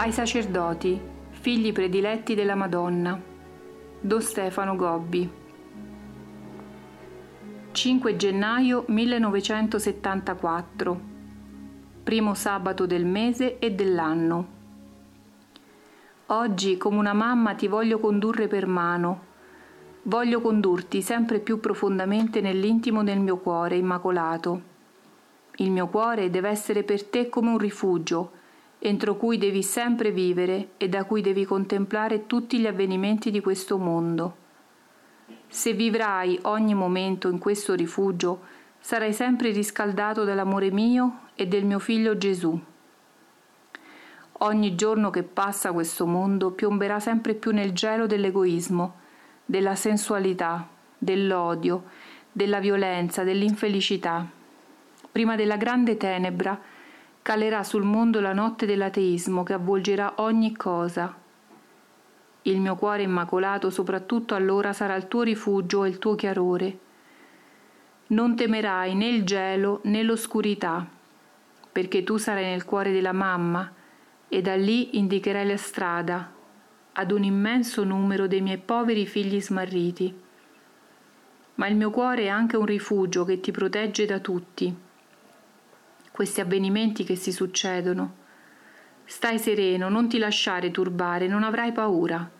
Ai sacerdoti, figli prediletti della Madonna. Don Stefano Gobbi. 5 gennaio 1974. Primo sabato del mese e dell'anno. Oggi, come una mamma, ti voglio condurre per mano. Voglio condurti sempre più profondamente nell'intimo del mio cuore immacolato. Il mio cuore deve essere per te come un rifugio entro cui devi sempre vivere e da cui devi contemplare tutti gli avvenimenti di questo mondo. Se vivrai ogni momento in questo rifugio, sarai sempre riscaldato dall'amore mio e del mio figlio Gesù. Ogni giorno che passa questo mondo piomberà sempre più nel gelo dell'egoismo, della sensualità, dell'odio, della violenza, dell'infelicità. Prima della grande tenebra, calerà sul mondo la notte dell'ateismo che avvolgerà ogni cosa. Il mio cuore immacolato soprattutto allora sarà il tuo rifugio e il tuo chiarore. Non temerai né il gelo né l'oscurità, perché tu sarai nel cuore della mamma e da lì indicherai la strada ad un immenso numero dei miei poveri figli smarriti. Ma il mio cuore è anche un rifugio che ti protegge da tutti questi avvenimenti che si succedono. Stai sereno, non ti lasciare turbare, non avrai paura.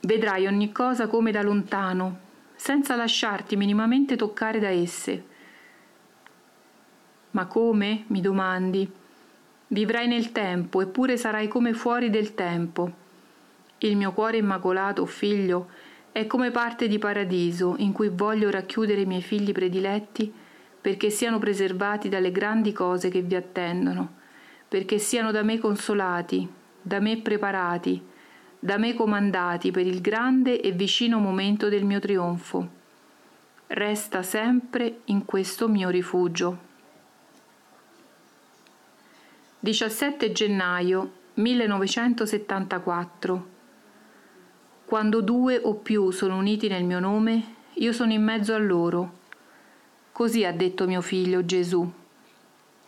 Vedrai ogni cosa come da lontano, senza lasciarti minimamente toccare da esse. Ma come? mi domandi. Vivrai nel tempo, eppure sarai come fuori del tempo. Il mio cuore immacolato, figlio, è come parte di paradiso in cui voglio racchiudere i miei figli prediletti perché siano preservati dalle grandi cose che vi attendono, perché siano da me consolati, da me preparati, da me comandati per il grande e vicino momento del mio trionfo. Resta sempre in questo mio rifugio. 17 gennaio 1974 Quando due o più sono uniti nel mio nome, io sono in mezzo a loro Così ha detto mio figlio Gesù.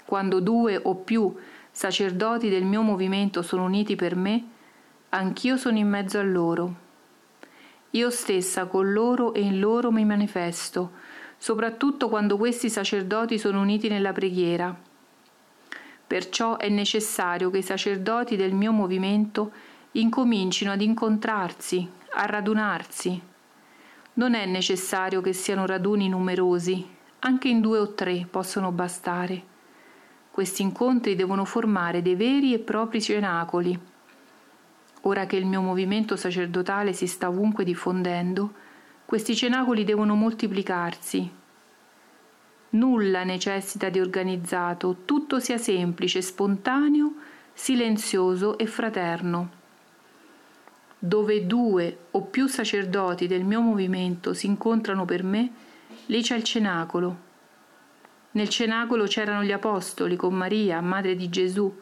Quando due o più sacerdoti del mio movimento sono uniti per me, anch'io sono in mezzo a loro. Io stessa con loro e in loro mi manifesto, soprattutto quando questi sacerdoti sono uniti nella preghiera. Perciò è necessario che i sacerdoti del mio movimento incomincino ad incontrarsi, a radunarsi. Non è necessario che siano raduni numerosi, anche in due o tre possono bastare. Questi incontri devono formare dei veri e propri cenacoli. Ora che il mio movimento sacerdotale si sta ovunque diffondendo, questi cenacoli devono moltiplicarsi. Nulla necessita di organizzato, tutto sia semplice, spontaneo, silenzioso e fraterno. Dove due o più sacerdoti del mio movimento si incontrano per me, Lì c'è il cenacolo. Nel cenacolo c'erano gli apostoli con Maria, madre di Gesù.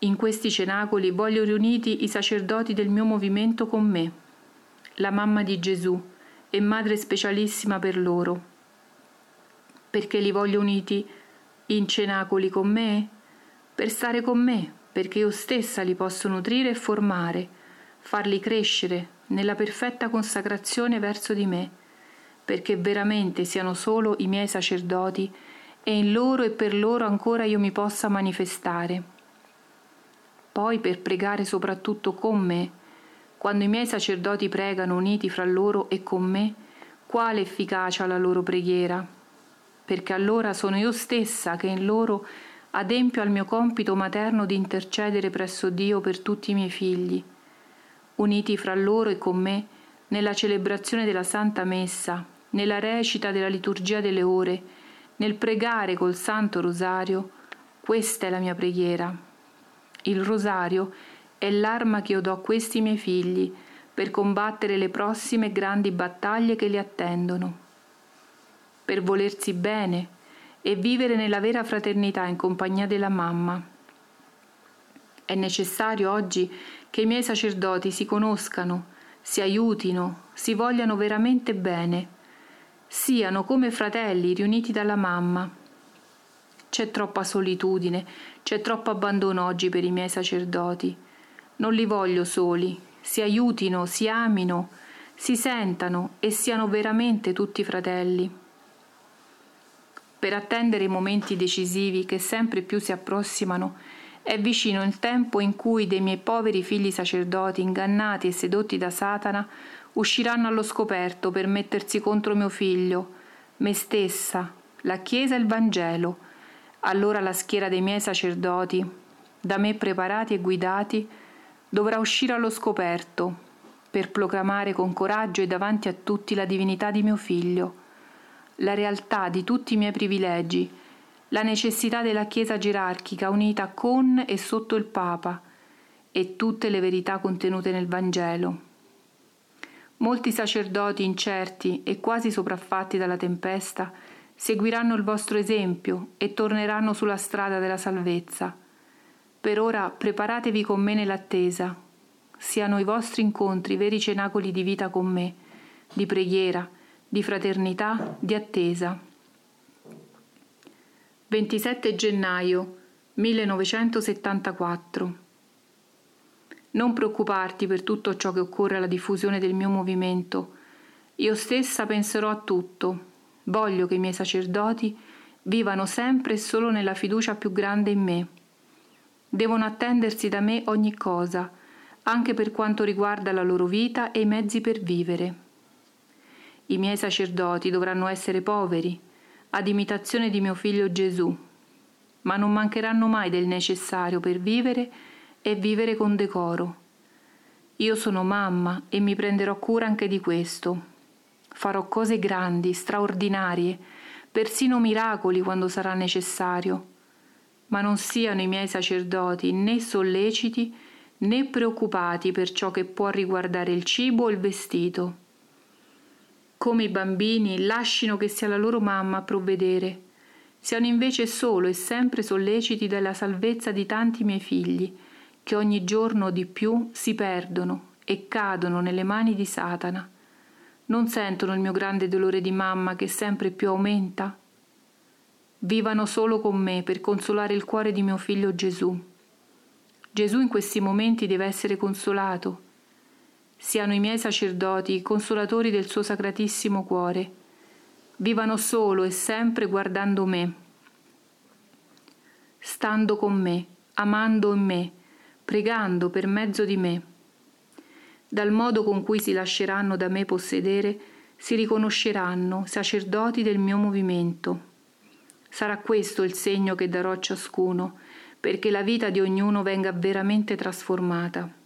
In questi cenacoli voglio riuniti i sacerdoti del mio movimento con me, la mamma di Gesù e madre specialissima per loro. Perché li voglio uniti in cenacoli con me? Per stare con me, perché io stessa li posso nutrire e formare, farli crescere nella perfetta consacrazione verso di me perché veramente siano solo i miei sacerdoti e in loro e per loro ancora io mi possa manifestare. Poi per pregare soprattutto con me, quando i miei sacerdoti pregano uniti fra loro e con me, quale efficacia la loro preghiera? Perché allora sono io stessa che in loro adempio al mio compito materno di intercedere presso Dio per tutti i miei figli, uniti fra loro e con me nella celebrazione della Santa Messa, nella recita della liturgia delle ore, nel pregare col Santo Rosario, questa è la mia preghiera. Il Rosario è l'arma che io do a questi miei figli per combattere le prossime grandi battaglie che li attendono, per volersi bene e vivere nella vera fraternità in compagnia della mamma. È necessario oggi che i miei sacerdoti si conoscano, si aiutino, si vogliano veramente bene siano come fratelli riuniti dalla mamma. C'è troppa solitudine, c'è troppo abbandono oggi per i miei sacerdoti. Non li voglio soli, si aiutino, si amino, si sentano e siano veramente tutti fratelli. Per attendere i momenti decisivi che sempre più si approssimano, è vicino il tempo in cui dei miei poveri figli sacerdoti, ingannati e sedotti da Satana, usciranno allo scoperto per mettersi contro mio figlio, me stessa, la Chiesa e il Vangelo. Allora la schiera dei miei sacerdoti, da me preparati e guidati, dovrà uscire allo scoperto per proclamare con coraggio e davanti a tutti la divinità di mio figlio, la realtà di tutti i miei privilegi, la necessità della Chiesa gerarchica unita con e sotto il Papa e tutte le verità contenute nel Vangelo. Molti sacerdoti incerti e quasi sopraffatti dalla tempesta seguiranno il vostro esempio e torneranno sulla strada della salvezza. Per ora preparatevi con me nell'attesa, siano i vostri incontri veri cenacoli di vita con me, di preghiera, di fraternità, di attesa. 27 gennaio 1974 Non preoccuparti per tutto ciò che occorre alla diffusione del mio movimento. Io stessa penserò a tutto. Voglio che i miei sacerdoti vivano sempre e solo nella fiducia più grande in me. Devono attendersi da me ogni cosa, anche per quanto riguarda la loro vita e i mezzi per vivere. I miei sacerdoti dovranno essere poveri, ad imitazione di mio figlio Gesù, ma non mancheranno mai del necessario per vivere e vivere con decoro. Io sono mamma e mi prenderò cura anche di questo. Farò cose grandi, straordinarie, persino miracoli quando sarà necessario. Ma non siano i miei sacerdoti né solleciti né preoccupati per ciò che può riguardare il cibo o il vestito. Come i bambini lascino che sia la loro mamma a provvedere, siano invece solo e sempre solleciti dalla salvezza di tanti miei figli, che ogni giorno di più si perdono e cadono nelle mani di Satana. Non sentono il mio grande dolore di mamma che sempre più aumenta? Vivano solo con me per consolare il cuore di mio figlio Gesù Gesù in questi momenti deve essere consolato. Siano i miei sacerdoti i consolatori del suo sacratissimo cuore. Vivano solo e sempre guardando me, stando con me, amando in me, pregando per mezzo di me. Dal modo con cui si lasceranno da me possedere, si riconosceranno sacerdoti del mio movimento. Sarà questo il segno che darò a ciascuno, perché la vita di ognuno venga veramente trasformata.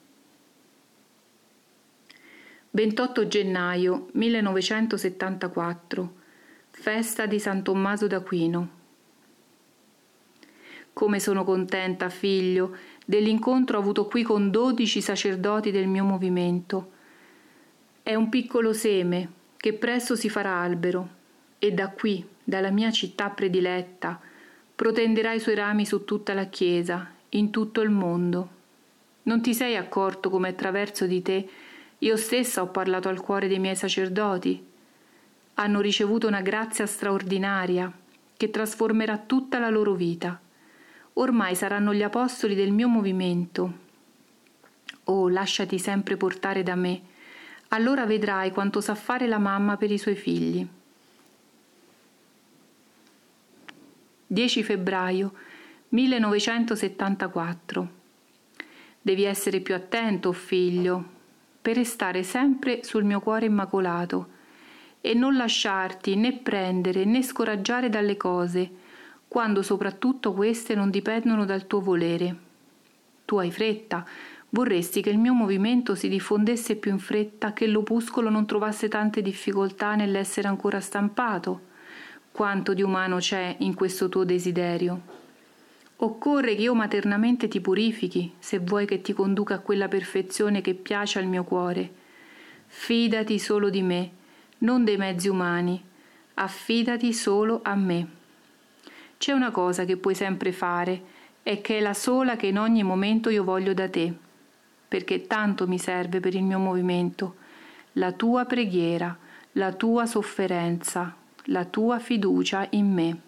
28 gennaio 1974 Festa di San Tommaso d'Aquino. Come sono contenta, figlio, dell'incontro avuto qui con dodici sacerdoti del mio movimento. È un piccolo seme che presto si farà albero e da qui, dalla mia città prediletta, protenderà i suoi rami su tutta la Chiesa, in tutto il mondo. Non ti sei accorto come attraverso di te io stessa ho parlato al cuore dei miei sacerdoti? Hanno ricevuto una grazia straordinaria che trasformerà tutta la loro vita. Ormai saranno gli apostoli del mio movimento. Oh, lasciati sempre portare da me, allora vedrai quanto sa fare la mamma per i suoi figli. 10 febbraio 1974. Devi essere più attento, figlio, per restare sempre sul mio cuore immacolato e non lasciarti né prendere né scoraggiare dalle cose, quando soprattutto queste non dipendono dal tuo volere. Tu hai fretta, vorresti che il mio movimento si diffondesse più in fretta, che l'opuscolo non trovasse tante difficoltà nell'essere ancora stampato quanto di umano c'è in questo tuo desiderio. Occorre che io maternamente ti purifichi se vuoi che ti conduca a quella perfezione che piace al mio cuore. Fidati solo di me, non dei mezzi umani, affidati solo a me. C'è una cosa che puoi sempre fare, e che è la sola che in ogni momento io voglio da te, perché tanto mi serve per il mio movimento, la tua preghiera, la tua sofferenza, la tua fiducia in me.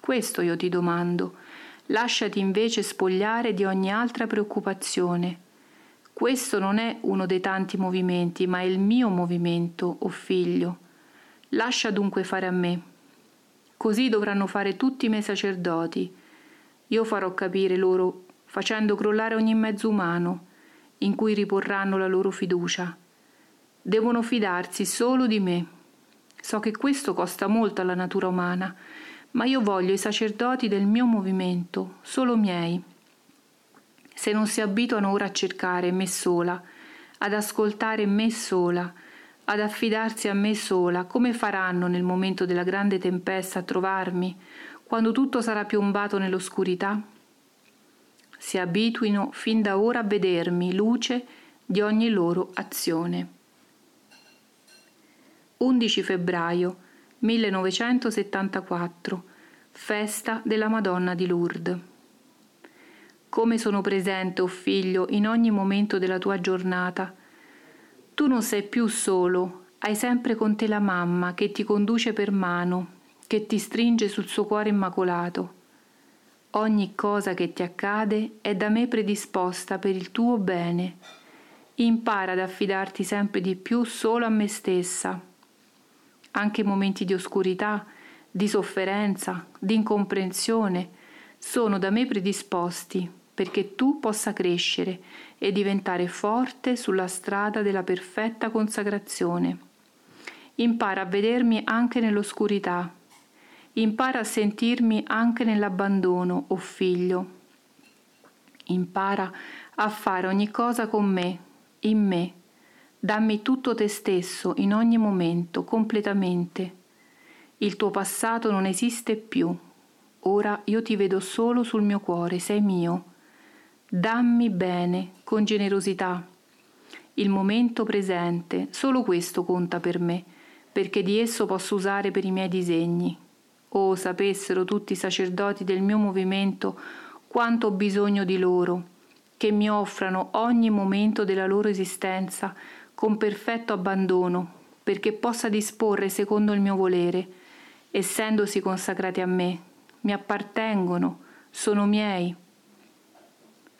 Questo io ti domando. Lasciati invece spogliare di ogni altra preoccupazione. Questo non è uno dei tanti movimenti, ma è il mio movimento, o oh figlio. Lascia dunque fare a me. Così dovranno fare tutti i miei sacerdoti. Io farò capire loro, facendo crollare ogni mezzo umano, in cui riporranno la loro fiducia. Devono fidarsi solo di me. So che questo costa molto alla natura umana, ma io voglio i sacerdoti del mio movimento, solo miei. Se non si abituano ora a cercare me sola, ad ascoltare me sola, ad affidarsi a me sola, come faranno nel momento della grande tempesta a trovarmi, quando tutto sarà piombato nell'oscurità? Si abituino fin da ora a vedermi luce di ogni loro azione. 11 febbraio 1974 Festa della Madonna di Lourdes. Come sono presente, o oh figlio, in ogni momento della tua giornata. Tu non sei più solo, hai sempre con te la mamma che ti conduce per mano, che ti stringe sul suo cuore immacolato. Ogni cosa che ti accade è da me predisposta per il tuo bene. Impara ad affidarti sempre di più solo a me stessa anche momenti di oscurità, di sofferenza, di incomprensione, sono da me predisposti perché tu possa crescere e diventare forte sulla strada della perfetta consacrazione. Impara a vedermi anche nell'oscurità. Impara a sentirmi anche nell'abbandono, o oh figlio. Impara a fare ogni cosa con me, in me, Dammi tutto te stesso in ogni momento, completamente. Il tuo passato non esiste più. Ora io ti vedo solo sul mio cuore, sei mio. Dammi bene, con generosità. Il momento presente, solo questo conta per me, perché di esso posso usare per i miei disegni. Oh, sapessero tutti i sacerdoti del mio movimento quanto ho bisogno di loro, che mi offrano ogni momento della loro esistenza con perfetto abbandono, perché possa disporre secondo il mio volere, essendosi consacrati a me, mi appartengono, sono miei.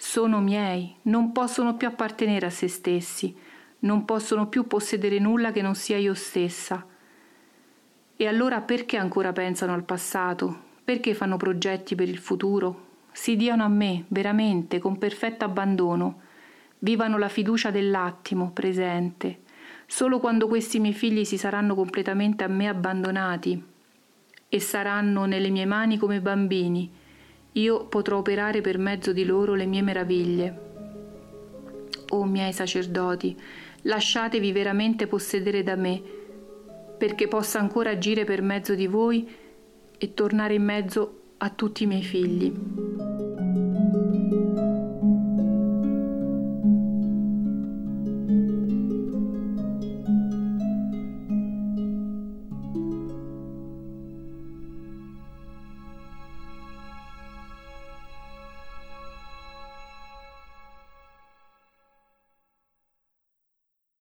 Sono miei, non possono più appartenere a se stessi, non possono più possedere nulla che non sia io stessa. E allora perché ancora pensano al passato? Perché fanno progetti per il futuro? Si diano a me, veramente, con perfetto abbandono, vivano la fiducia dell'attimo presente. Solo quando questi miei figli si saranno completamente a me abbandonati e saranno nelle mie mani come bambini, io potrò operare per mezzo di loro le mie meraviglie. O miei sacerdoti, lasciatevi veramente possedere da me, perché possa ancora agire per mezzo di voi e tornare in mezzo a tutti i miei figli.